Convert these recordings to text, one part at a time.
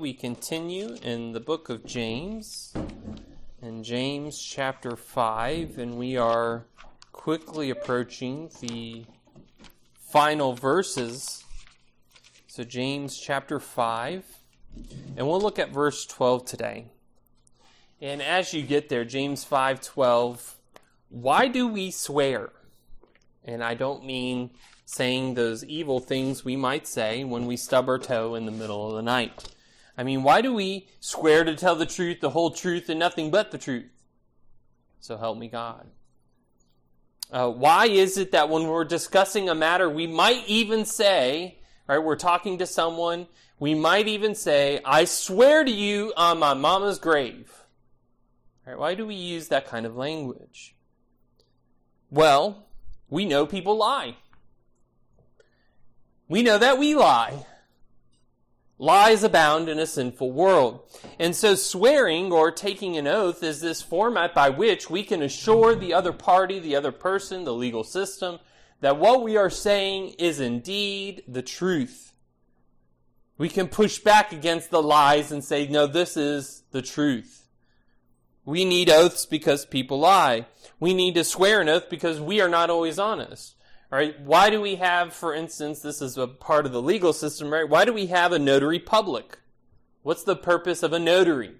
We continue in the book of James, in James chapter 5, and we are quickly approaching the final verses. So, James chapter 5, and we'll look at verse 12 today. And as you get there, James 5:12, why do we swear? And I don't mean saying those evil things we might say when we stub our toe in the middle of the night. I mean, why do we swear to tell the truth, the whole truth, and nothing but the truth? So help me God. Uh, why is it that when we're discussing a matter, we might even say, right, we're talking to someone, we might even say, I swear to you on my mama's grave. Right, why do we use that kind of language? Well, we know people lie. We know that we lie. Lies abound in a sinful world. And so swearing or taking an oath is this format by which we can assure the other party, the other person, the legal system, that what we are saying is indeed the truth. We can push back against the lies and say, no, this is the truth. We need oaths because people lie. We need to swear an oath because we are not always honest. Right? Why do we have, for instance, this is a part of the legal system, right? Why do we have a notary public? What's the purpose of a notary?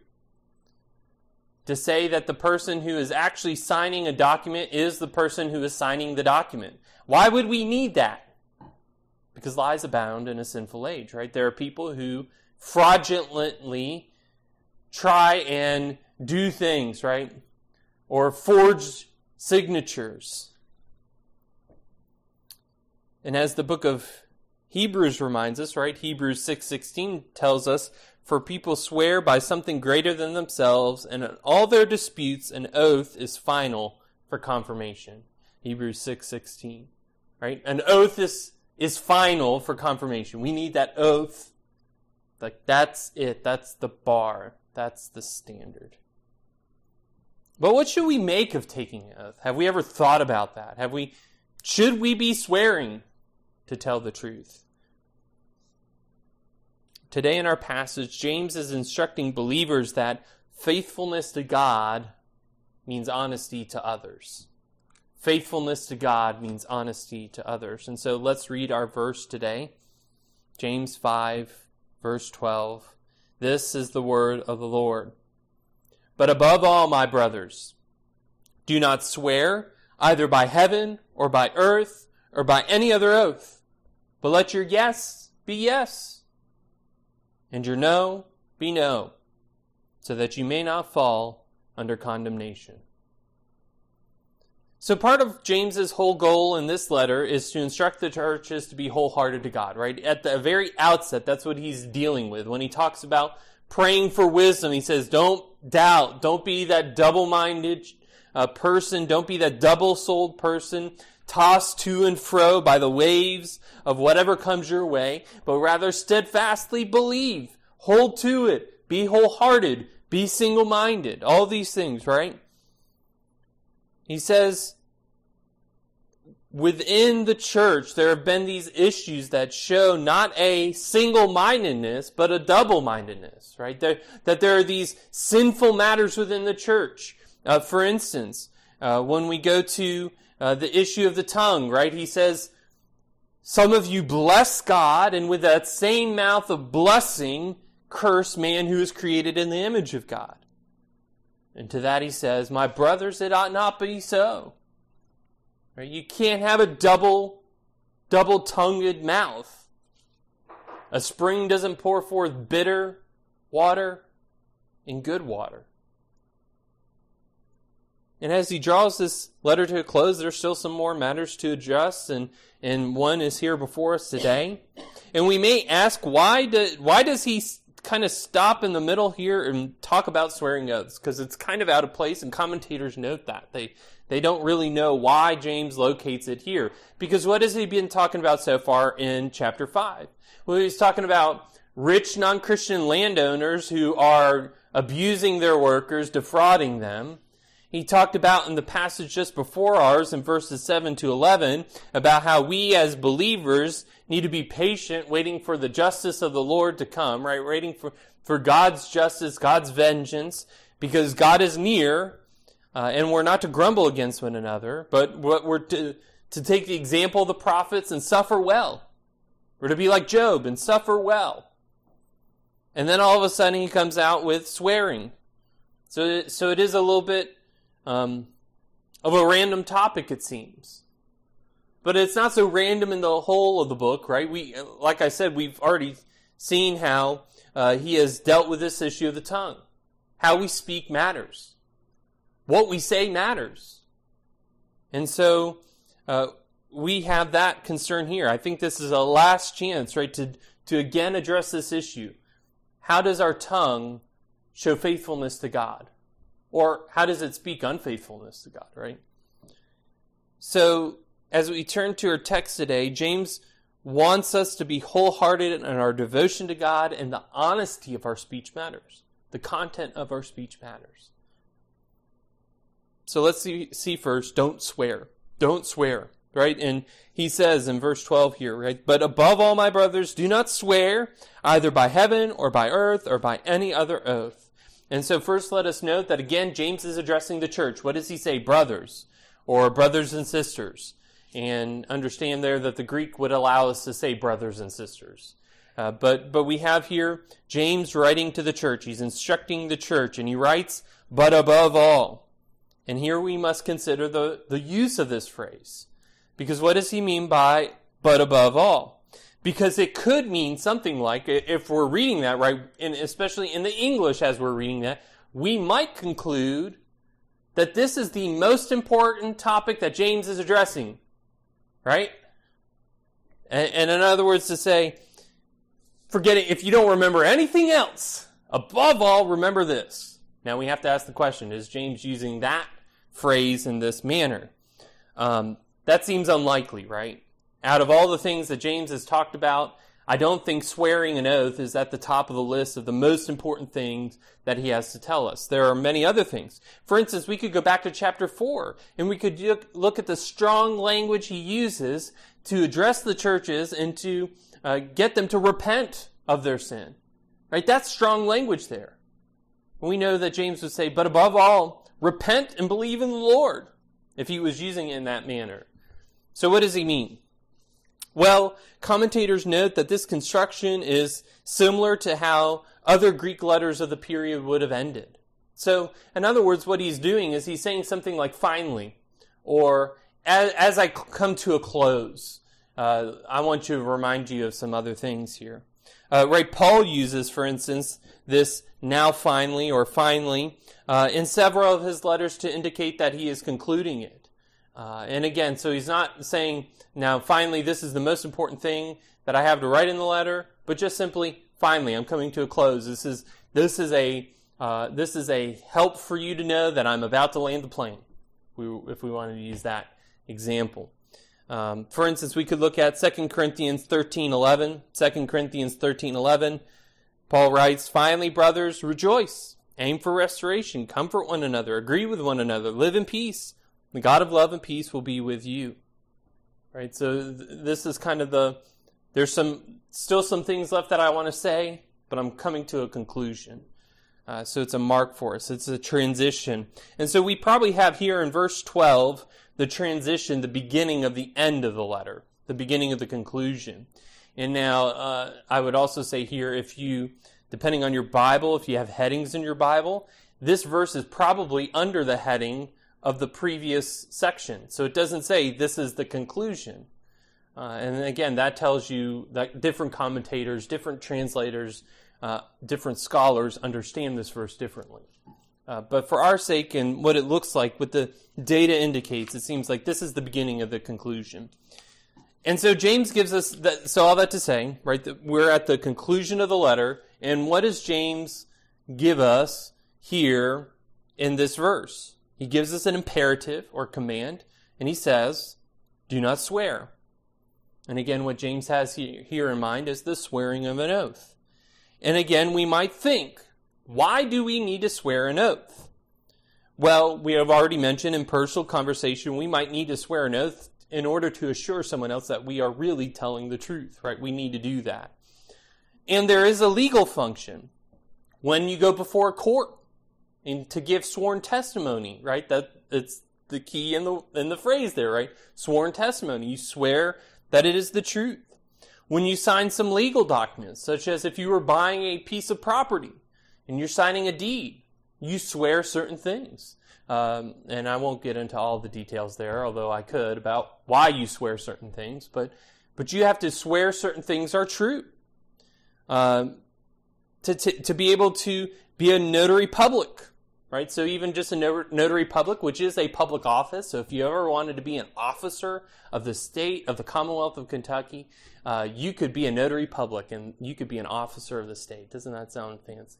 To say that the person who is actually signing a document is the person who is signing the document. Why would we need that? Because lies abound in a sinful age, right? There are people who fraudulently try and do things, right? Or forge signatures and as the book of Hebrews reminds us, right? Hebrews 6:16 tells us, "For people swear by something greater than themselves, and in all their disputes an oath is final for confirmation." Hebrews 6:16. right? An oath is is final for confirmation. We need that oath. Like that's it. That's the bar. That's the standard. But what should we make of taking an oath? Have we ever thought about that? Have we should we be swearing? To tell the truth. Today in our passage, James is instructing believers that faithfulness to God means honesty to others. Faithfulness to God means honesty to others. And so let's read our verse today. James 5, verse 12. This is the word of the Lord. But above all, my brothers, do not swear either by heaven or by earth or by any other oath but let your yes be yes, and your no be no, so that you may not fall under condemnation. So part of James's whole goal in this letter is to instruct the churches to be wholehearted to God, right? At the very outset, that's what he's dealing with. When he talks about praying for wisdom, he says, don't doubt, don't be that double-minded uh, person, don't be that double-souled person tossed to and fro by the waves of whatever comes your way, but rather steadfastly believe, hold to it, be wholehearted, be single minded. All these things, right? He says, within the church, there have been these issues that show not a single mindedness, but a double mindedness, right? There, that there are these sinful matters within the church. Uh, for instance, uh, when we go to uh, the issue of the tongue, right? He says, some of you bless God, and with that same mouth of blessing, curse man who is created in the image of God. And to that he says, My brothers, it ought not be so. Right? You can't have a double, double tongued mouth. A spring doesn't pour forth bitter water and good water. And as he draws this letter to a close, there's still some more matters to address, and, and one is here before us today. And we may ask, why, do, why does he kind of stop in the middle here and talk about swearing oaths? Because it's kind of out of place, and commentators note that. They, they don't really know why James locates it here. Because what has he been talking about so far in chapter 5? Well, he's talking about rich non-Christian landowners who are abusing their workers, defrauding them. He talked about in the passage just before ours in verses 7 to 11 about how we as believers need to be patient waiting for the justice of the Lord to come, right? Waiting for for God's justice, God's vengeance, because God is near, uh, and we're not to grumble against one another, but what we're to, to take the example of the prophets and suffer well. We're to be like Job and suffer well. And then all of a sudden he comes out with swearing. So, so it is a little bit um, of a random topic, it seems. But it's not so random in the whole of the book, right? We, like I said, we've already seen how uh, he has dealt with this issue of the tongue. How we speak matters. What we say matters. And so uh, we have that concern here. I think this is a last chance, right, to, to again address this issue. How does our tongue show faithfulness to God? Or how does it speak unfaithfulness to God, right? So, as we turn to our text today, James wants us to be wholehearted in our devotion to God, and the honesty of our speech matters. The content of our speech matters. So let's see, see first, don't swear. Don't swear, right? And he says in verse 12 here, right? But above all, my brothers, do not swear either by heaven or by earth or by any other oath. And so first let us note that again, James is addressing the church. What does he say? Brothers or brothers and sisters. And understand there that the Greek would allow us to say brothers and sisters. Uh, but, but we have here James writing to the church. He's instructing the church and he writes, but above all. And here we must consider the, the use of this phrase. Because what does he mean by but above all? Because it could mean something like, if we're reading that, right, and especially in the English as we're reading that, we might conclude that this is the most important topic that James is addressing. Right? And, and in other words, to say, forget it if you don't remember anything else, above all, remember this. Now we have to ask the question, is James using that phrase in this manner? Um, that seems unlikely, right? Out of all the things that James has talked about, I don't think swearing an oath is at the top of the list of the most important things that he has to tell us. There are many other things. For instance, we could go back to chapter 4 and we could look at the strong language he uses to address the churches and to uh, get them to repent of their sin. Right? That's strong language there. We know that James would say, but above all, repent and believe in the Lord, if he was using it in that manner. So what does he mean? Well, commentators note that this construction is similar to how other Greek letters of the period would have ended. So, in other words, what he's doing is he's saying something like finally, or as, as I come to a close. Uh, I want to remind you of some other things here. Uh, right, Paul uses, for instance, this now finally or finally uh, in several of his letters to indicate that he is concluding it. Uh, and again, so he's not saying, now finally, this is the most important thing that I have to write in the letter, but just simply, finally, I'm coming to a close. This is, this is a, uh, this is a help for you to know that I'm about to land the plane, if we, wanted to use that example. Um, for instance, we could look at 2 Corinthians 13, 11. 2 Corinthians 13, 11. Paul writes, Finally, brothers, rejoice. Aim for restoration. Comfort one another. Agree with one another. Live in peace. The God of love and peace will be with you. Right? So th- this is kind of the, there's some, still some things left that I want to say, but I'm coming to a conclusion. Uh, so it's a mark for us. It's a transition. And so we probably have here in verse 12 the transition, the beginning of the end of the letter, the beginning of the conclusion. And now uh, I would also say here, if you, depending on your Bible, if you have headings in your Bible, this verse is probably under the heading of the previous section. So it doesn't say this is the conclusion. Uh, and again, that tells you that different commentators, different translators, uh, different scholars understand this verse differently. Uh, but for our sake and what it looks like, what the data indicates, it seems like this is the beginning of the conclusion. And so James gives us that, so all that to say, right, that we're at the conclusion of the letter, and what does James give us here in this verse? He gives us an imperative or command, and he says, Do not swear. And again, what James has here in mind is the swearing of an oath. And again, we might think, why do we need to swear an oath? Well, we have already mentioned in personal conversation, we might need to swear an oath in order to assure someone else that we are really telling the truth, right? We need to do that. And there is a legal function. when you go before a court and to give sworn testimony, right? That it's the key in the in the phrase there, right? Sworn testimony. You swear that it is the truth. When you sign some legal documents, such as if you were buying a piece of property and you're signing a deed, you swear certain things. Um, and I won't get into all the details there, although I could about why you swear certain things. But but you have to swear certain things are true. Um, to, to, to be able to be a notary public, right? So even just a notary public, which is a public office. So if you ever wanted to be an officer of the state of the Commonwealth of Kentucky, uh, you could be a notary public and you could be an officer of the state. Doesn't that sound fancy?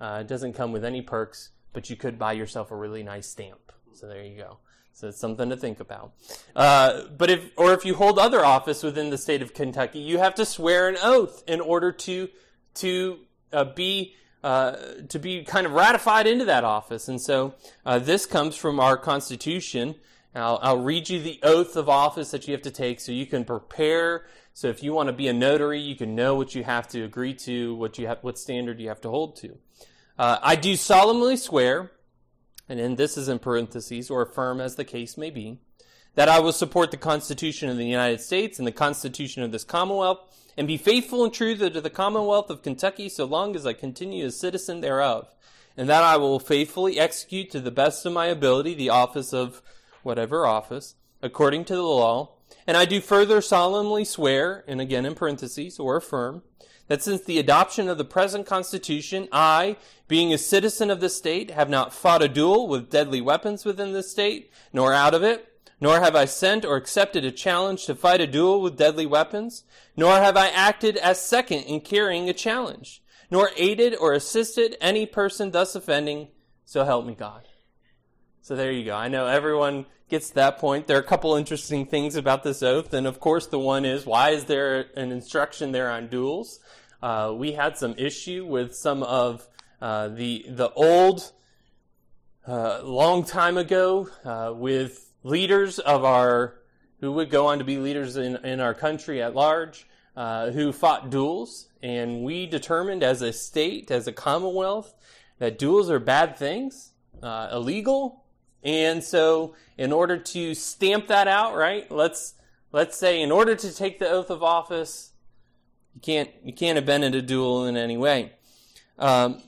Uh, it doesn't come with any perks, but you could buy yourself a really nice stamp. So there you go. So it's something to think about. Uh, but if, or if you hold other office within the state of Kentucky, you have to swear an oath in order to to uh, be uh, to be kind of ratified into that office. And so uh, this comes from our Constitution. I'll, I'll, read you the oath of office that you have to take so you can prepare. So if you want to be a notary, you can know what you have to agree to, what you have, what standard you have to hold to. Uh, I do solemnly swear, and then this is in parentheses, or affirm as the case may be, that I will support the Constitution of the United States and the Constitution of this Commonwealth and be faithful and true to the Commonwealth of Kentucky so long as I continue a citizen thereof, and that I will faithfully execute to the best of my ability the office of whatever office, according to the law. And I do further solemnly swear, and again in parentheses, or affirm, that since the adoption of the present Constitution, I, being a citizen of the state, have not fought a duel with deadly weapons within the state, nor out of it, nor have I sent or accepted a challenge to fight a duel with deadly weapons, nor have I acted as second in carrying a challenge, nor aided or assisted any person thus offending, so help me God. So there you go. I know everyone gets that point. There are a couple interesting things about this oath, and of course the one is, why is there an instruction there on duels? Uh, we had some issue with some of uh, the the old, uh, long time ago, uh, with leaders of our, who would go on to be leaders in, in our country at large, uh, who fought duels. And we determined as a state, as a commonwealth, that duels are bad things, uh, illegal. And so, in order to stamp that out, right, let's, let's say in order to take the oath of office, you can't, you can't have been in a duel in any way. Um,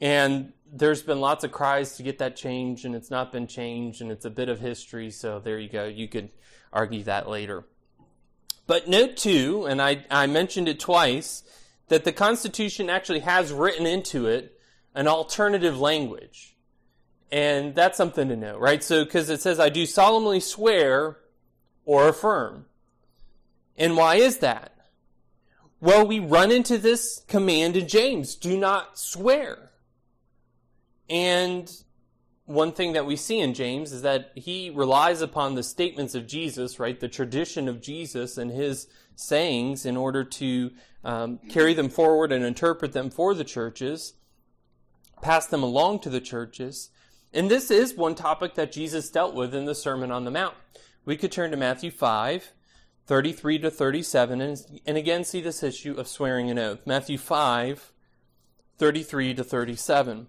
and there's been lots of cries to get that changed, and it's not been changed, and it's a bit of history. So there you go. You could argue that later. But note too, and I, I mentioned it twice, that the Constitution actually has written into it an alternative language. And that's something to know, right? So, because it says, I do solemnly swear or affirm. And why is that? Well, we run into this command in James do not swear. And one thing that we see in James is that he relies upon the statements of Jesus, right? The tradition of Jesus and his sayings in order to um, carry them forward and interpret them for the churches, pass them along to the churches. And this is one topic that Jesus dealt with in the Sermon on the Mount. We could turn to Matthew 5, 33 to 37, and, and again see this issue of swearing an oath. Matthew 5, 33 to 37.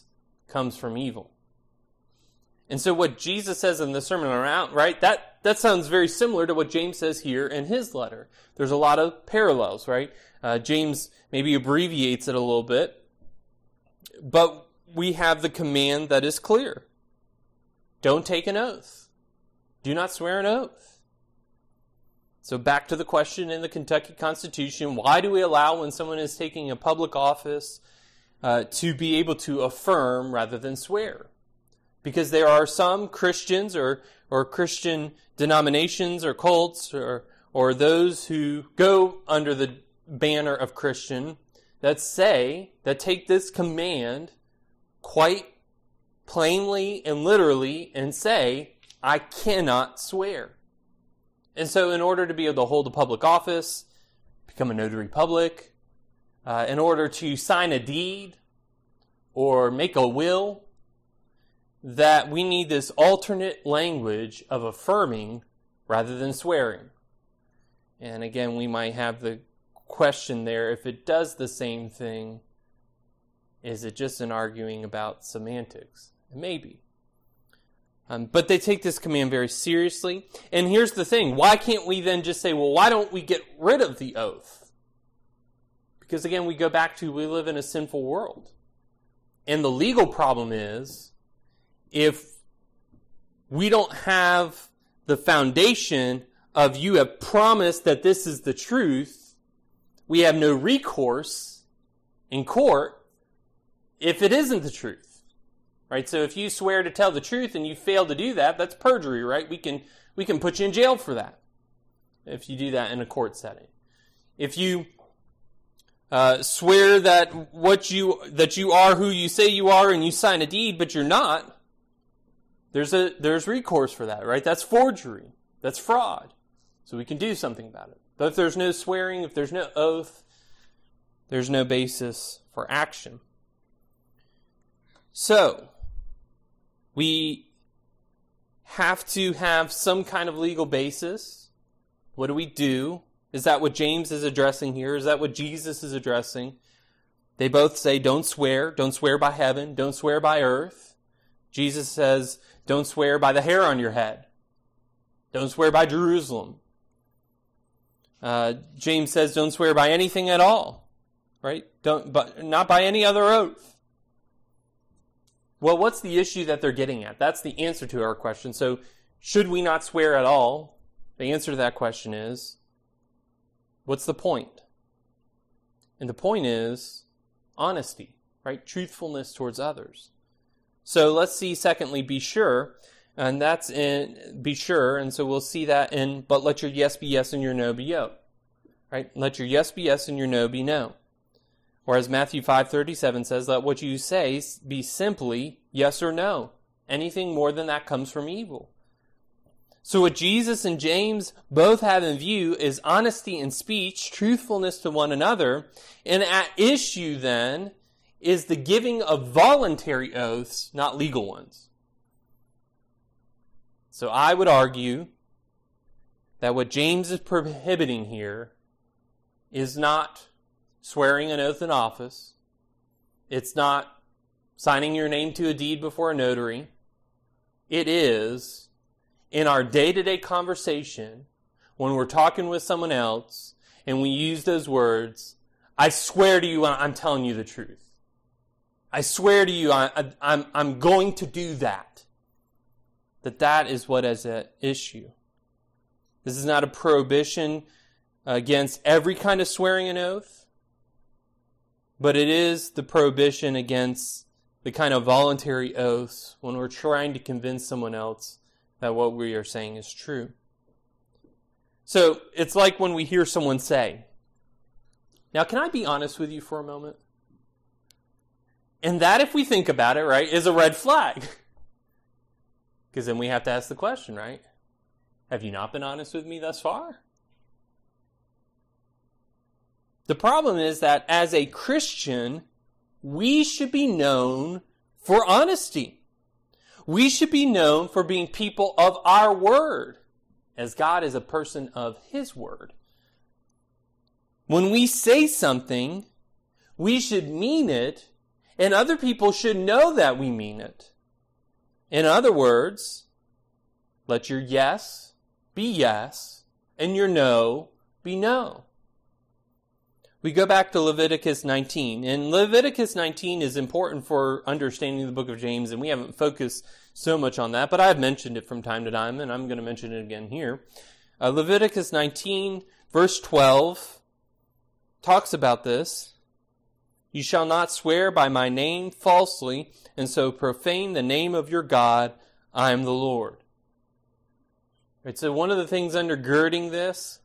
comes from evil. And so what Jesus says in the Sermon on the Mount, right, that, that sounds very similar to what James says here in his letter. There's a lot of parallels, right? Uh, James maybe abbreviates it a little bit, but we have the command that is clear. Don't take an oath. Do not swear an oath. So back to the question in the Kentucky Constitution, why do we allow when someone is taking a public office uh, to be able to affirm rather than swear. Because there are some Christians or, or Christian denominations or cults or, or those who go under the banner of Christian that say, that take this command quite plainly and literally and say, I cannot swear. And so, in order to be able to hold a public office, become a notary public, uh, in order to sign a deed or make a will, that we need this alternate language of affirming rather than swearing. And again, we might have the question there if it does the same thing, is it just an arguing about semantics? Maybe. Um, but they take this command very seriously. And here's the thing why can't we then just say, well, why don't we get rid of the oath? Because again, we go back to we live in a sinful world. And the legal problem is if we don't have the foundation of you have promised that this is the truth, we have no recourse in court if it isn't the truth. Right? So if you swear to tell the truth and you fail to do that, that's perjury, right? We can we can put you in jail for that if you do that in a court setting. If you uh, swear that what you that you are who you say you are and you sign a deed but you're not, there's a there's recourse for that, right? That's forgery. That's fraud. So we can do something about it. But if there's no swearing, if there's no oath, there's no basis for action. So, we have to have some kind of legal basis. What do we do? Is that what James is addressing here? Is that what Jesus is addressing? They both say, don't swear. Don't swear by heaven. Don't swear by earth. Jesus says, don't swear by the hair on your head. Don't swear by Jerusalem. Uh, James says, don't swear by anything at all. Right? Don't, but not by any other oath. Well, what's the issue that they're getting at? That's the answer to our question. So, should we not swear at all? The answer to that question is what's the point? And the point is honesty, right? Truthfulness towards others. So let's see, secondly, be sure. And that's in be sure. And so we'll see that in, but let your yes be yes and your no be no. Right? Let your yes be yes and your no be no. Or as Matthew 5:37 says, let what you say be simply yes or no. Anything more than that comes from evil. So what Jesus and James both have in view is honesty in speech, truthfulness to one another, and at issue then is the giving of voluntary oaths, not legal ones. So I would argue that what James is prohibiting here is not swearing an oath in office. It's not signing your name to a deed before a notary. It is in our day to day conversation when we're talking with someone else and we use those words, I swear to you, I'm telling you the truth. I swear to you, I, am I'm, I'm going to do that. That that is what is at issue. This is not a prohibition against every kind of swearing an oath but it is the prohibition against the kind of voluntary oaths when we're trying to convince someone else that what we are saying is true. So it's like when we hear someone say, Now, can I be honest with you for a moment? And that, if we think about it, right, is a red flag. Because then we have to ask the question, right? Have you not been honest with me thus far? The problem is that as a Christian, we should be known for honesty. We should be known for being people of our word, as God is a person of his word. When we say something, we should mean it, and other people should know that we mean it. In other words, let your yes be yes, and your no be no we go back to Leviticus 19. And Leviticus 19 is important for understanding the book of James, and we haven't focused so much on that, but I've mentioned it from time to time, and I'm going to mention it again here. Uh, Leviticus 19, verse 12, talks about this. You shall not swear by my name falsely, and so profane the name of your God. I am the Lord. Right, so one of the things undergirding this,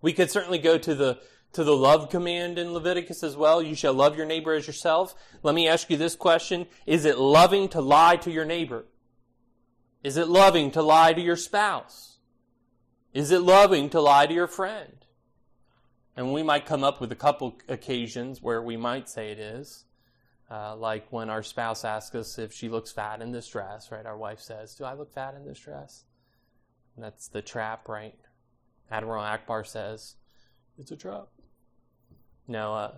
we could certainly go to the to the love command in Leviticus as well. You shall love your neighbor as yourself. Let me ask you this question. Is it loving to lie to your neighbor? Is it loving to lie to your spouse? Is it loving to lie to your friend? And we might come up with a couple occasions where we might say it is. Uh, like when our spouse asks us if she looks fat in this dress, right? Our wife says, Do I look fat in this dress? And that's the trap, right? Admiral Ackbar says, It's a trap. No, uh,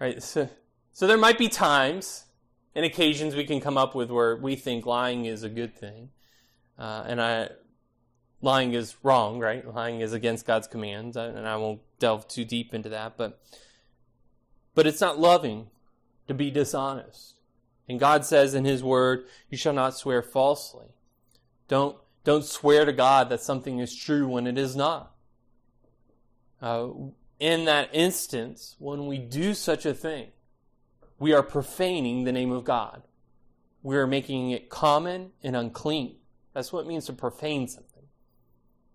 right? So, so there might be times and occasions we can come up with where we think lying is a good thing. Uh, and I, lying is wrong, right? Lying is against God's commands, and I won't delve too deep into that, but but it's not loving to be dishonest. And God says in his word, you shall not swear falsely. Don't don't swear to God that something is true when it is not. Uh, in that instance, when we do such a thing, we are profaning the name of God. We are making it common and unclean. That's what it means to profane something,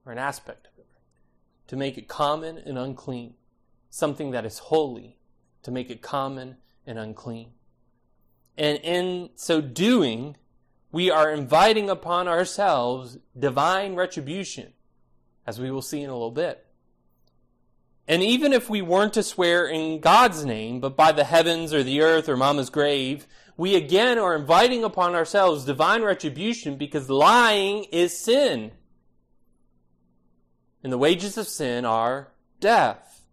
or an aspect of it. To make it common and unclean. Something that is holy, to make it common and unclean. And in so doing, we are inviting upon ourselves divine retribution, as we will see in a little bit. And even if we weren't to swear in God's name, but by the heavens or the earth or mama's grave, we again are inviting upon ourselves divine retribution because lying is sin. And the wages of sin are death.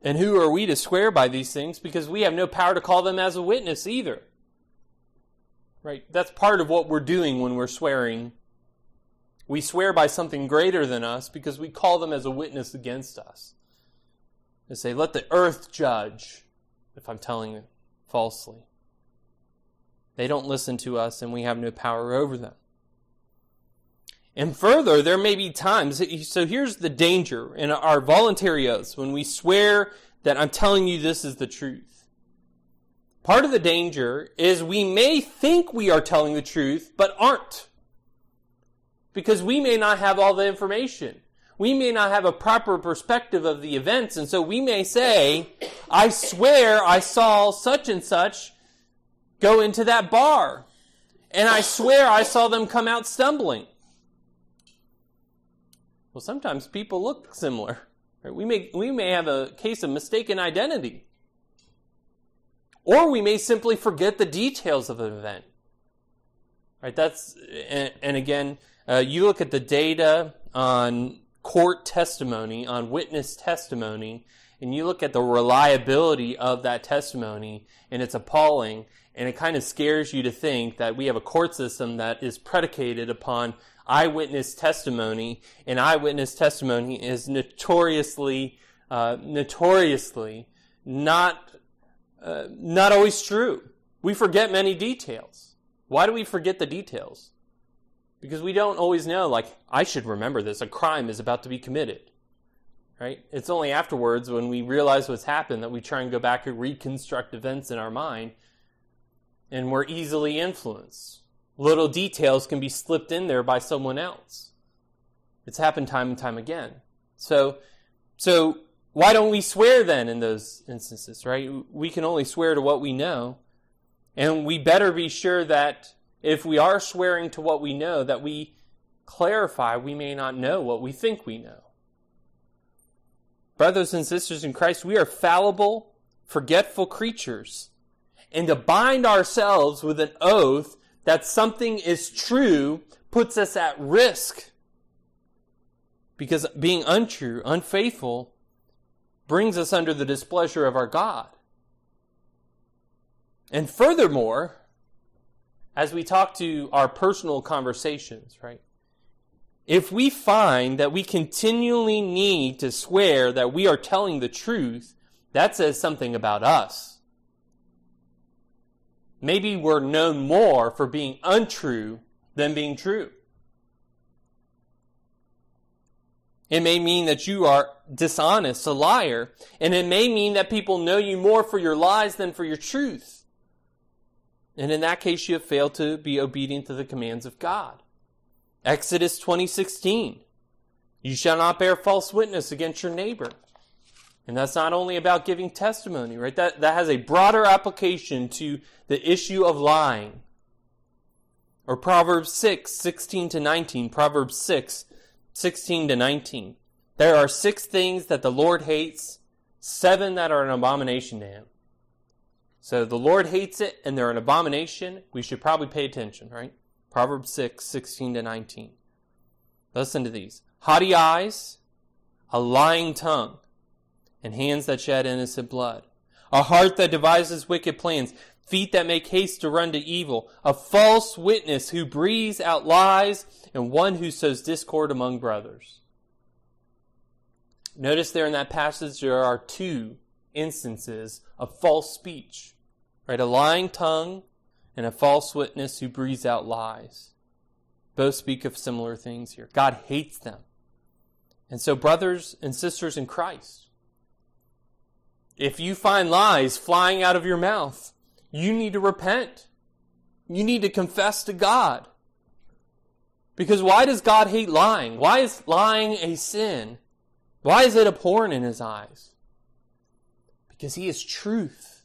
And who are we to swear by these things? Because we have no power to call them as a witness either. Right? That's part of what we're doing when we're swearing we swear by something greater than us because we call them as a witness against us. They say, let the earth judge if I'm telling it falsely. They don't listen to us and we have no power over them. And further, there may be times, so here's the danger in our voluntary oaths when we swear that I'm telling you this is the truth. Part of the danger is we may think we are telling the truth, but aren't because we may not have all the information. We may not have a proper perspective of the events, and so we may say, I swear I saw such and such go into that bar. And I swear I saw them come out stumbling. Well, sometimes people look similar. Right? We, may, we may have a case of mistaken identity. Or we may simply forget the details of an event. Right? That's, and, and again, uh, you look at the data on court testimony, on witness testimony, and you look at the reliability of that testimony, and it's appalling. And it kind of scares you to think that we have a court system that is predicated upon eyewitness testimony, and eyewitness testimony is notoriously, uh, notoriously not, uh, not always true. We forget many details. Why do we forget the details? Because we don't always know, like, I should remember this. A crime is about to be committed. Right? It's only afterwards when we realize what's happened that we try and go back and reconstruct events in our mind. And we're easily influenced. Little details can be slipped in there by someone else. It's happened time and time again. So, so why don't we swear then in those instances, right? We can only swear to what we know. And we better be sure that if we are swearing to what we know, that we clarify we may not know what we think we know. Brothers and sisters in Christ, we are fallible, forgetful creatures. And to bind ourselves with an oath that something is true puts us at risk. Because being untrue, unfaithful, brings us under the displeasure of our God. And furthermore, as we talk to our personal conversations, right? If we find that we continually need to swear that we are telling the truth, that says something about us. Maybe we're known more for being untrue than being true. It may mean that you are dishonest, a liar, and it may mean that people know you more for your lies than for your truth. And in that case, you have failed to be obedient to the commands of God. Exodus 20:16. You shall not bear false witness against your neighbor. And that's not only about giving testimony, right? That, that has a broader application to the issue of lying. Or Proverbs 6, 16 to 19. Proverbs 6, 16 to 19. There are six things that the Lord hates, seven that are an abomination to him. So the Lord hates it and they're an abomination. We should probably pay attention, right? Proverbs 6, 16 to 19. Listen to these. Haughty eyes, a lying tongue, and hands that shed innocent blood. A heart that devises wicked plans, feet that make haste to run to evil, a false witness who breathes out lies, and one who sows discord among brothers. Notice there in that passage there are two instances of false speech, right? A lying tongue and a false witness who breathes out lies. Both speak of similar things here. God hates them. And so, brothers and sisters in Christ, if you find lies flying out of your mouth, you need to repent. You need to confess to God. Because why does God hate lying? Why is lying a sin? Why is it abhorrent in his eyes? Because he is truth.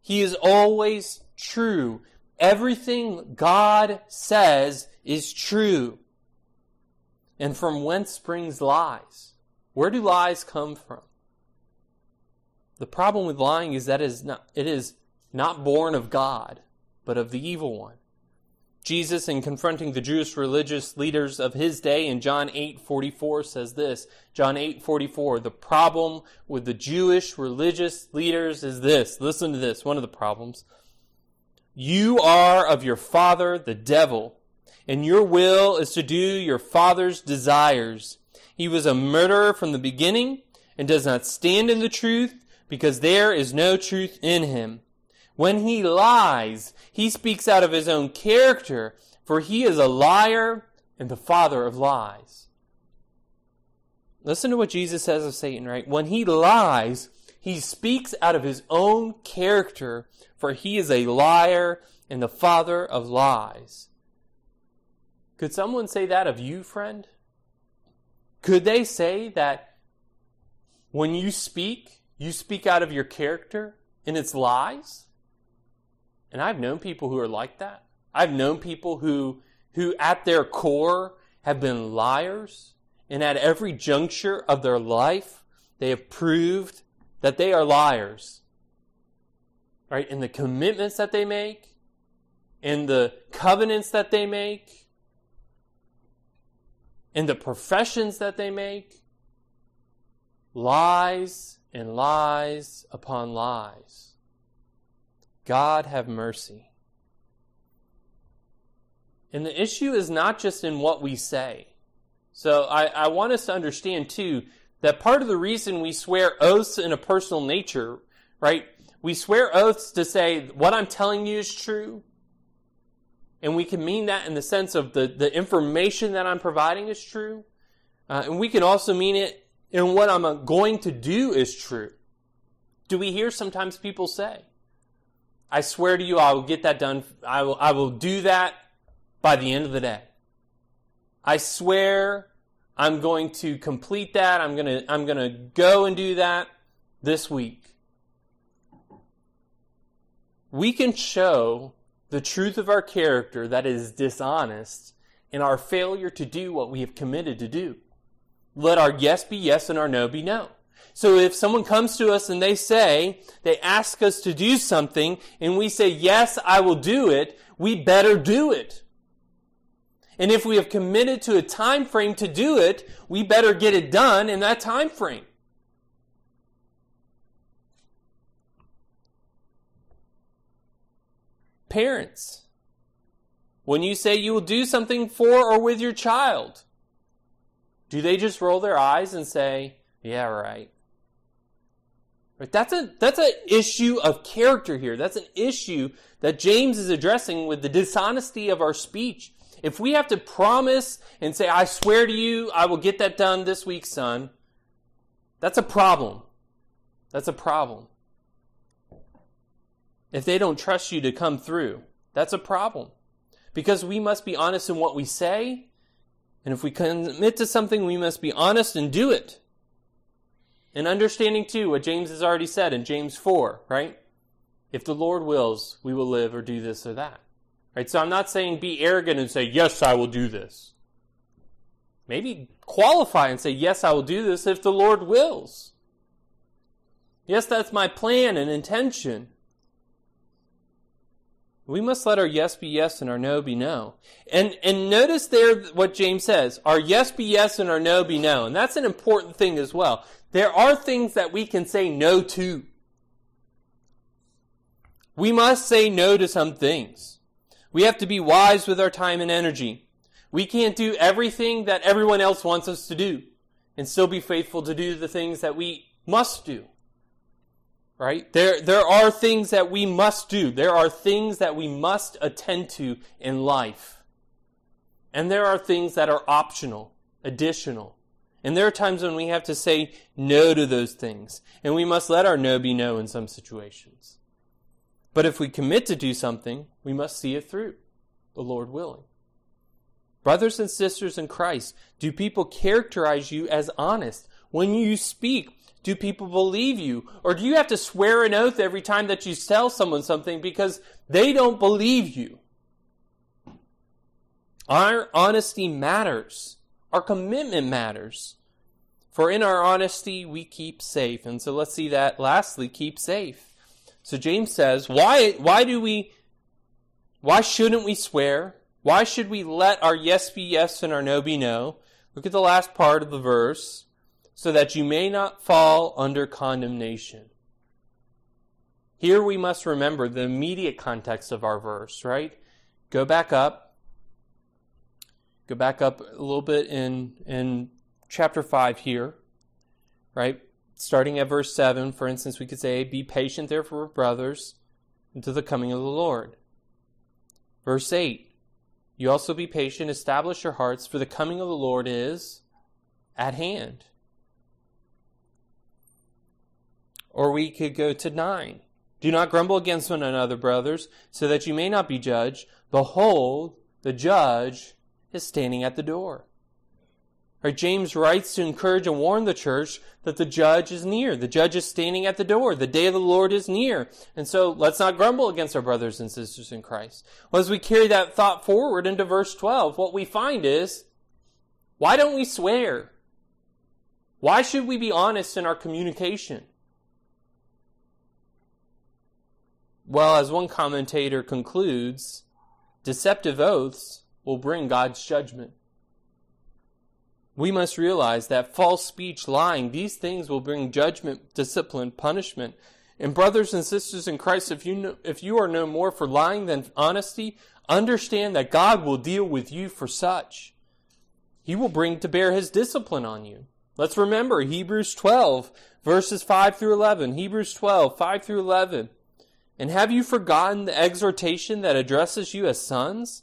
He is always true. Everything God says is true. And from whence springs lies? Where do lies come from? The problem with lying is that it is not, it is not born of God, but of the evil one. Jesus, in confronting the Jewish religious leaders of his day in John 8:44 says this. John 8:44, the problem with the Jewish religious leaders is this. Listen to this, one of the problems. You are of your father the devil, and your will is to do your father's desires. He was a murderer from the beginning and does not stand in the truth because there is no truth in him. When he lies, he speaks out of his own character, for he is a liar and the father of lies. Listen to what Jesus says of Satan, right? When he lies, he speaks out of his own character, for he is a liar and the father of lies. Could someone say that of you, friend? Could they say that when you speak, you speak out of your character and it's lies? And I've known people who are like that. I've known people who, who at their core have been liars. And at every juncture of their life, they have proved that they are liars. Right? In the commitments that they make, in the covenants that they make, in the professions that they make. Lies and lies upon lies. God have mercy. And the issue is not just in what we say. So I, I, want us to understand too that part of the reason we swear oaths in a personal nature, right? We swear oaths to say what I'm telling you is true. And we can mean that in the sense of the, the information that I'm providing is true. Uh, and we can also mean it in what I'm going to do is true. Do we hear sometimes people say, I swear to you, I will get that done. I will, I will do that by the end of the day. I swear I'm going to complete that. I'm going to, I'm going to go and do that this week. We can show the truth of our character that is dishonest in our failure to do what we have committed to do. Let our yes be yes and our no be no. So if someone comes to us and they say, they ask us to do something and we say, yes, I will do it, we better do it. And if we have committed to a time frame to do it, we better get it done in that time frame. Parents, when you say you will do something for or with your child, do they just roll their eyes and say, yeah, right? Right? That's a that's an issue of character here. That's an issue that James is addressing with the dishonesty of our speech. If we have to promise and say, I swear to you, I will get that done this week, son, that's a problem. That's a problem. If they don't trust you to come through, that's a problem. Because we must be honest in what we say, and if we commit to something, we must be honest and do it. And understanding too what James has already said in James 4, right? If the Lord wills, we will live or do this or that. Right? So I'm not saying be arrogant and say, yes, I will do this. Maybe qualify and say, yes, I will do this if the Lord wills. Yes, that's my plan and intention. We must let our yes be yes and our no be no. And, and notice there what James says. Our yes be yes and our no be no. And that's an important thing as well. There are things that we can say no to. We must say no to some things. We have to be wise with our time and energy. We can't do everything that everyone else wants us to do and still be faithful to do the things that we must do. Right? There, there are things that we must do. There are things that we must attend to in life. And there are things that are optional, additional. And there are times when we have to say no to those things. And we must let our no be no in some situations. But if we commit to do something, we must see it through, the Lord willing. Brothers and sisters in Christ, do people characterize you as honest? When you speak, do people believe you? Or do you have to swear an oath every time that you tell someone something because they don't believe you? Our honesty matters. Our commitment matters. For in our honesty, we keep safe. And so let's see that lastly, keep safe. So James says, why, why do we, why shouldn't we swear? Why should we let our yes be yes and our no be no? Look at the last part of the verse so that you may not fall under condemnation. Here we must remember the immediate context of our verse, right? Go back up. Go back up a little bit in, in chapter 5 here, right? Starting at verse 7, for instance, we could say, Be patient, therefore, brothers, until the coming of the Lord. Verse 8, You also be patient, establish your hearts, for the coming of the Lord is at hand. Or we could go to 9. Do not grumble against one another, brothers, so that you may not be judged. Behold, the judge is standing at the door. Right, James writes to encourage and warn the church that the judge is near. The judge is standing at the door. The day of the Lord is near. And so let's not grumble against our brothers and sisters in Christ. Well, as we carry that thought forward into verse 12, what we find is, why don't we swear? Why should we be honest in our communication? Well, as one commentator concludes, deceptive oaths will bring God's judgment. We must realize that false speech, lying, these things will bring judgment, discipline, punishment. And brothers and sisters in Christ, if you know, if you are no more for lying than honesty, understand that God will deal with you for such. He will bring to bear his discipline on you. Let's remember Hebrews 12 verses 5 through 11. Hebrews 12, 5 through 11. And have you forgotten the exhortation that addresses you as sons?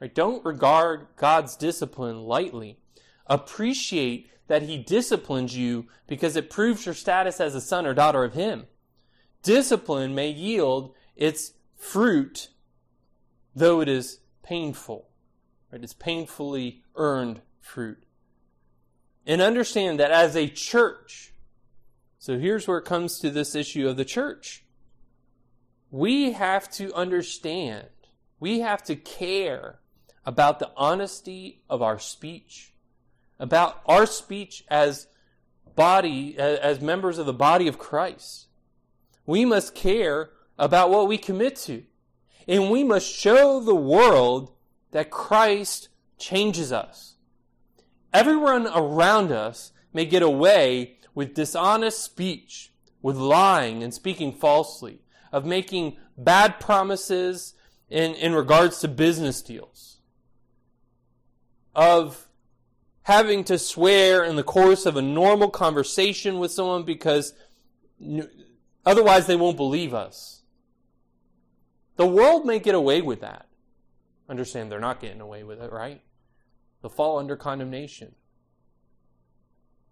Right? Don't regard God's discipline lightly. Appreciate that He disciplines you because it proves your status as a son or daughter of Him. Discipline may yield its fruit, though it is painful. Right? It's painfully earned fruit. And understand that as a church, so here's where it comes to this issue of the church. We have to understand, we have to care about the honesty of our speech, about our speech as body, as members of the body of Christ. We must care about what we commit to. And we must show the world that Christ changes us. Everyone around us may get away with dishonest speech, with lying and speaking falsely, of making bad promises in, in regards to business deals, of having to swear in the course of a normal conversation with someone because otherwise they won't believe us. The world may get away with that. Understand they're not getting away with it, right? They'll fall under condemnation.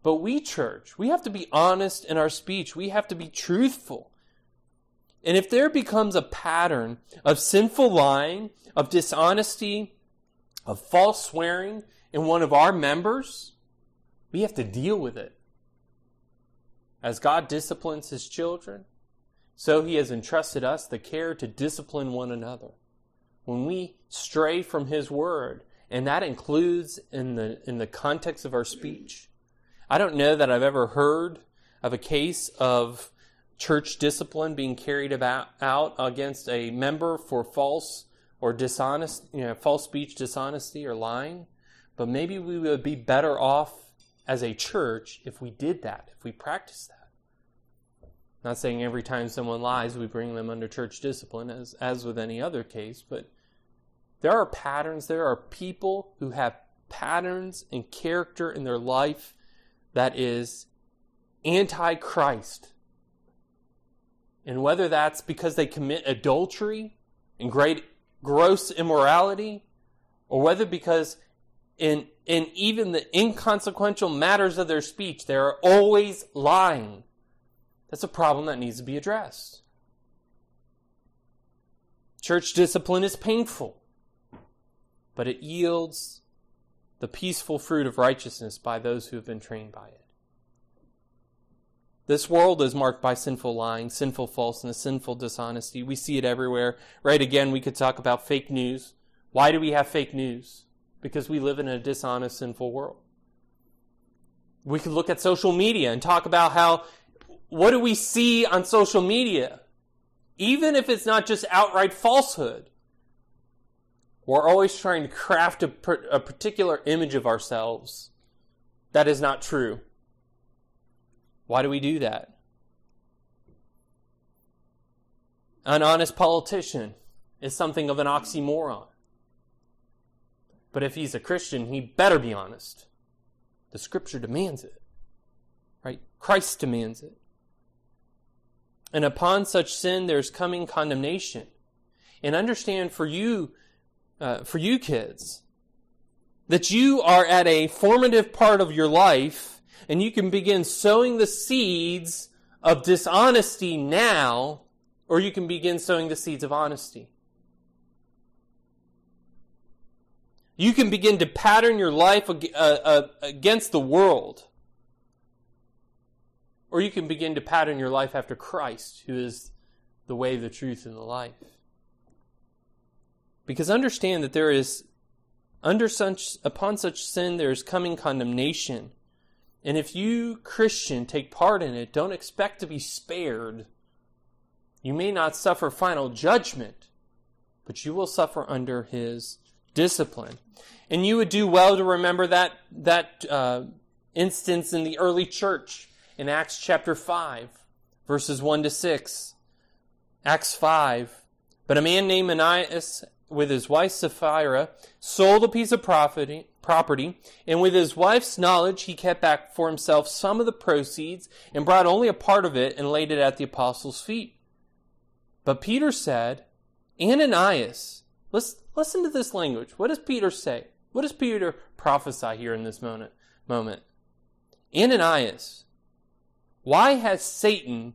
But we, church, we have to be honest in our speech. We have to be truthful. And if there becomes a pattern of sinful lying, of dishonesty, of false swearing in one of our members, we have to deal with it. As God disciplines his children, so he has entrusted us the care to discipline one another. When we stray from his word, and that includes in the, in the context of our speech, I don't know that I've ever heard of a case of church discipline being carried about, out against a member for false or dishonest, you know, false speech, dishonesty, or lying. But maybe we would be better off as a church if we did that, if we practiced that. Not saying every time someone lies, we bring them under church discipline, as, as with any other case, but there are patterns, there are people who have patterns and character in their life that is anti Christ. And whether that's because they commit adultery and great gross immorality, or whether because in in even the inconsequential matters of their speech, they are always lying. That's a problem that needs to be addressed. Church discipline is painful, but it yields the peaceful fruit of righteousness by those who have been trained by it. This world is marked by sinful lying, sinful falseness, sinful dishonesty. We see it everywhere. Right again, we could talk about fake news. Why do we have fake news? Because we live in a dishonest, sinful world. We could look at social media and talk about how, what do we see on social media? Even if it's not just outright falsehood. We're always trying to craft a, a particular image of ourselves that is not true. Why do we do that? An honest politician is something of an oxymoron. But if he's a Christian, he better be honest. The scripture demands it. Right? Christ demands it. And upon such sin, there's coming condemnation. And understand for you, uh, for you kids, that you are at a formative part of your life and you can begin sowing the seeds of dishonesty now, or you can begin sowing the seeds of honesty. You can begin to pattern your life uh, uh, against the world. Or you can begin to pattern your life after Christ, who is the way, the truth, and the life. Because understand that there is, under such, upon such sin, there is coming condemnation. And if you, Christian, take part in it, don't expect to be spared. You may not suffer final judgment, but you will suffer under his discipline. And you would do well to remember that, that uh, instance in the early church in Acts chapter 5, verses 1 to 6. Acts 5. But a man named Ananias with his wife Sapphira sold a piece of property and with his wife's knowledge, he kept back for himself some of the proceeds and brought only a part of it and laid it at the apostles' feet. But Peter said, Ananias, let's listen to this language. What does Peter say? What does Peter prophesy here in this moment? Moment. Ananias, why has Satan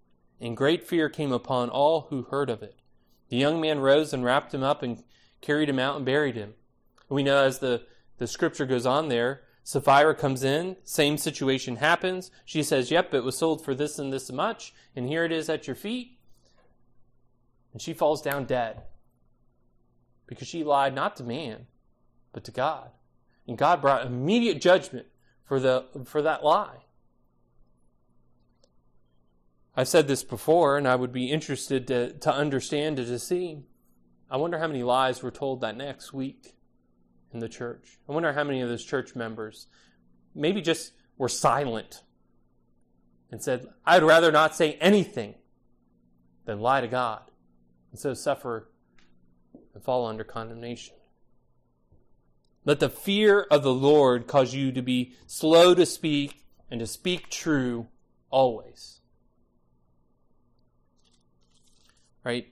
and great fear came upon all who heard of it. The young man rose and wrapped him up and carried him out and buried him. We know as the, the scripture goes on there, Sapphira comes in, same situation happens. She says, Yep, it was sold for this and this much, and here it is at your feet. And she falls down dead because she lied not to man, but to God. And God brought immediate judgment for, the, for that lie. I've said this before, and I would be interested to, to understand and to see. I wonder how many lies were told that next week in the church. I wonder how many of those church members maybe just were silent and said, I'd rather not say anything than lie to God and so suffer and fall under condemnation. Let the fear of the Lord cause you to be slow to speak and to speak true always. Right?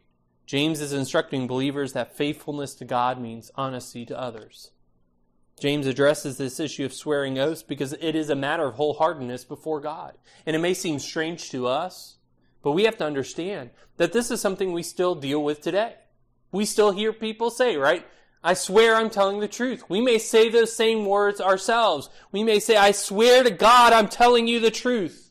James is instructing believers that faithfulness to God means honesty to others. James addresses this issue of swearing oaths because it is a matter of wholeheartedness before God. And it may seem strange to us, but we have to understand that this is something we still deal with today. We still hear people say, right? I swear I'm telling the truth. We may say those same words ourselves. We may say, I swear to God I'm telling you the truth.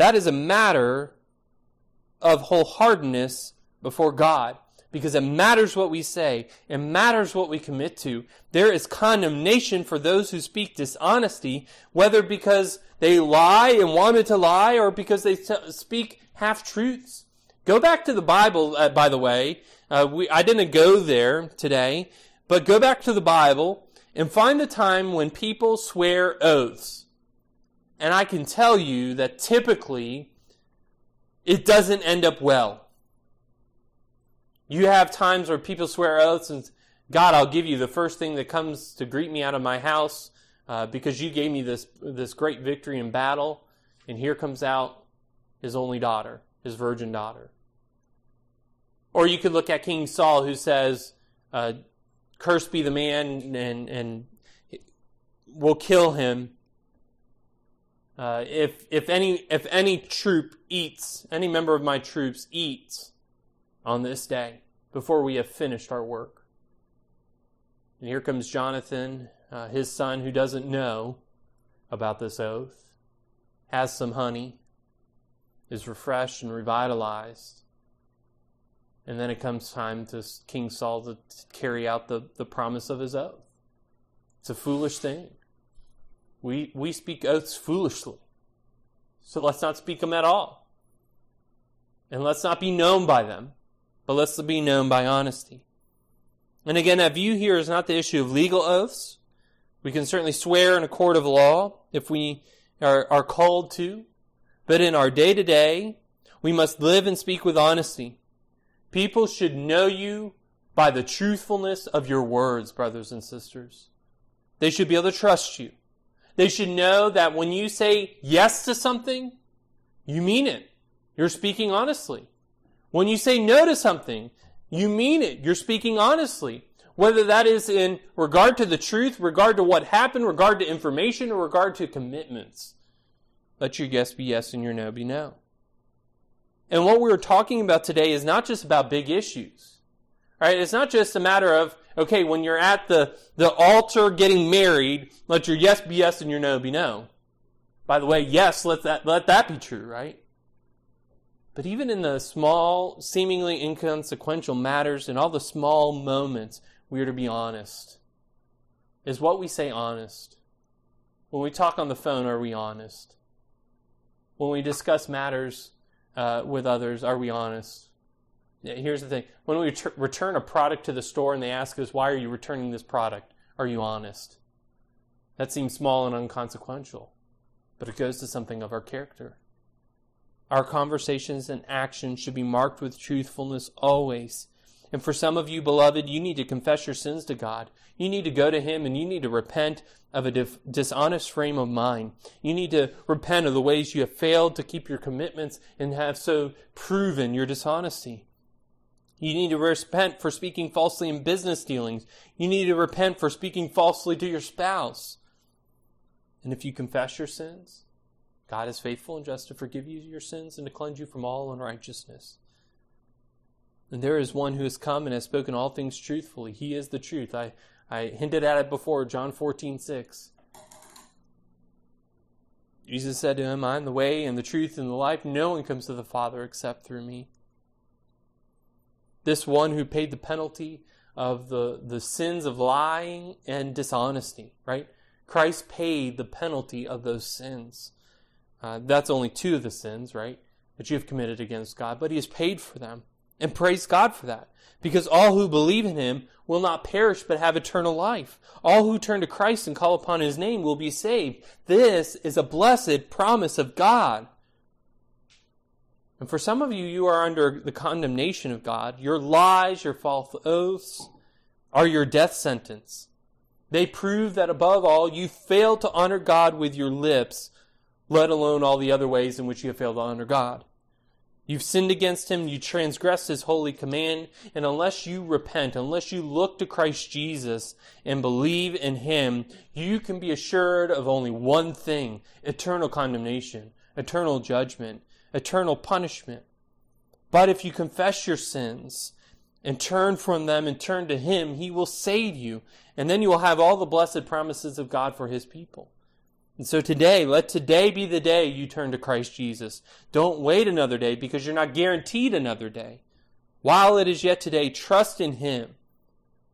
That is a matter of wholeheartedness before God because it matters what we say. It matters what we commit to. There is condemnation for those who speak dishonesty, whether because they lie and wanted to lie or because they t- speak half truths. Go back to the Bible, uh, by the way. Uh, we, I didn't go there today, but go back to the Bible and find the time when people swear oaths. And I can tell you that typically it doesn't end up well. You have times where people swear oaths and God, I'll give you the first thing that comes to greet me out of my house uh, because you gave me this this great victory in battle, and here comes out his only daughter, his virgin daughter. Or you could look at King Saul, who says, uh, "Cursed be the man," and and will kill him uh, if if any if any troop eats, any member of my troops eats on this day before we have finished our work. And here comes Jonathan, uh, his son, who doesn't know about this oath, has some honey, is refreshed and revitalized. And then it comes time to King Saul to carry out the, the promise of his oath. It's a foolish thing. We, we speak oaths foolishly. So let's not speak them at all. And let's not be known by them, but let's be known by honesty. And again, that view here is not the issue of legal oaths. We can certainly swear in a court of law if we are, are called to, but in our day to day, we must live and speak with honesty. People should know you by the truthfulness of your words, brothers and sisters. They should be able to trust you. They should know that when you say yes to something, you mean it. You're speaking honestly. When you say no to something, you mean it. You're speaking honestly. Whether that is in regard to the truth, regard to what happened, regard to information, or regard to commitments. Let your yes be yes and your no be no. And what we're talking about today is not just about big issues. Right? It's not just a matter of okay, when you're at the, the altar getting married, let your yes be yes and your no be no. By the way, yes, let that, let that be true, right? But even in the small, seemingly inconsequential matters, in all the small moments, we are to be honest. Is what we say honest? When we talk on the phone, are we honest? When we discuss matters uh, with others, are we honest? Here's the thing when we return a product to the store and they ask us, Why are you returning this product? Are you honest? That seems small and unconsequential, but it goes to something of our character. Our conversations and actions should be marked with truthfulness always. And for some of you, beloved, you need to confess your sins to God. You need to go to Him and you need to repent of a dif- dishonest frame of mind. You need to repent of the ways you have failed to keep your commitments and have so proven your dishonesty. You need to repent for speaking falsely in business dealings. You need to repent for speaking falsely to your spouse. And if you confess your sins, God is faithful and just to forgive you your sins and to cleanse you from all unrighteousness. And there is one who has come and has spoken all things truthfully. He is the truth. I, I hinted at it before, John 14, 6. Jesus said to him, I am the way and the truth and the life. No one comes to the Father except through me. This one who paid the penalty of the, the sins of lying and dishonesty, right? Christ paid the penalty of those sins. Uh, that's only two of the sins, right? That you have committed against God, but He has paid for them. And praise God for that. Because all who believe in him will not perish but have eternal life. All who turn to Christ and call upon his name will be saved. This is a blessed promise of God. And for some of you, you are under the condemnation of God. Your lies, your false oaths are your death sentence. They prove that above all, you fail to honor God with your lips, let alone all the other ways in which you have failed to honor God. You've sinned against him, you transgressed his holy command, and unless you repent, unless you look to Christ Jesus and believe in him, you can be assured of only one thing eternal condemnation, eternal judgment, eternal punishment. But if you confess your sins and turn from them and turn to him, he will save you, and then you will have all the blessed promises of God for his people. And so today, let today be the day you turn to Christ Jesus. Don't wait another day because you're not guaranteed another day. While it is yet today, trust in Him.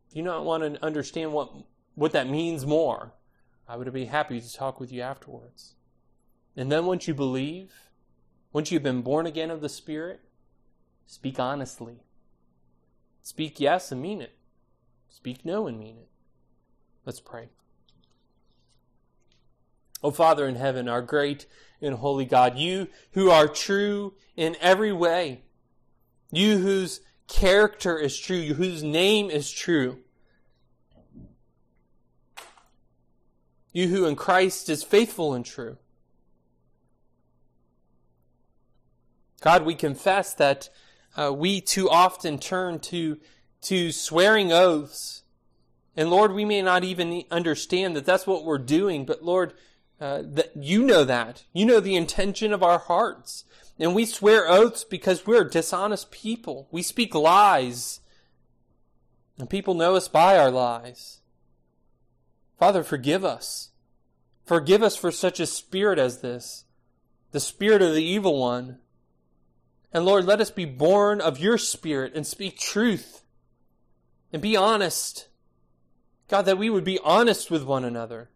If you don't want to understand what, what that means more, I would be happy to talk with you afterwards. And then once you believe, once you've been born again of the Spirit, speak honestly. Speak yes and mean it. Speak no and mean it. Let's pray. O Father in heaven, our great and holy God, you who are true in every way, you whose character is true, you whose name is true, you who in Christ is faithful and true. God, we confess that uh, we too often turn to, to swearing oaths. And Lord, we may not even understand that that's what we're doing, but Lord, uh, that you know that. You know the intention of our hearts. And we swear oaths because we're dishonest people. We speak lies. And people know us by our lies. Father, forgive us. Forgive us for such a spirit as this, the spirit of the evil one. And Lord, let us be born of your spirit and speak truth and be honest. God, that we would be honest with one another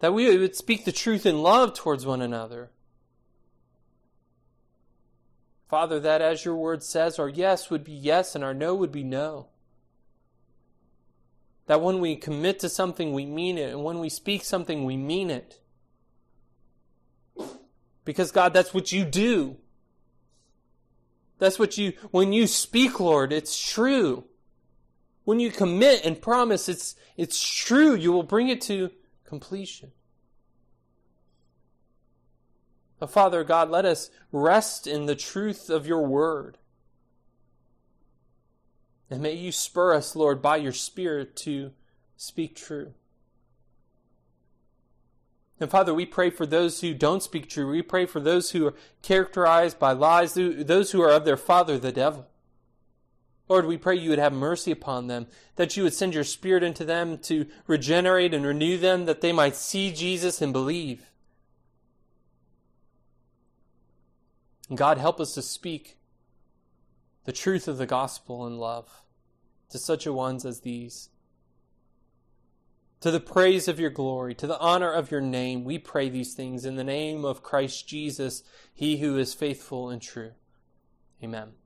that we would speak the truth in love towards one another. Father, that as your word says, our yes would be yes and our no would be no. That when we commit to something, we mean it, and when we speak something, we mean it. Because, God, that's what you do. That's what you, when you speak, Lord, it's true. When you commit and promise, it's, it's true. You will bring it to completion. But Father God, let us rest in the truth of your word. And may you spur us, Lord, by your Spirit to speak true. And Father, we pray for those who don't speak true. We pray for those who are characterized by lies, those who are of their father, the devil. Lord, we pray you would have mercy upon them, that you would send your Spirit into them to regenerate and renew them, that they might see Jesus and believe. And God, help us to speak the truth of the gospel in love to such a ones as these. To the praise of your glory, to the honor of your name, we pray these things in the name of Christ Jesus, he who is faithful and true. Amen.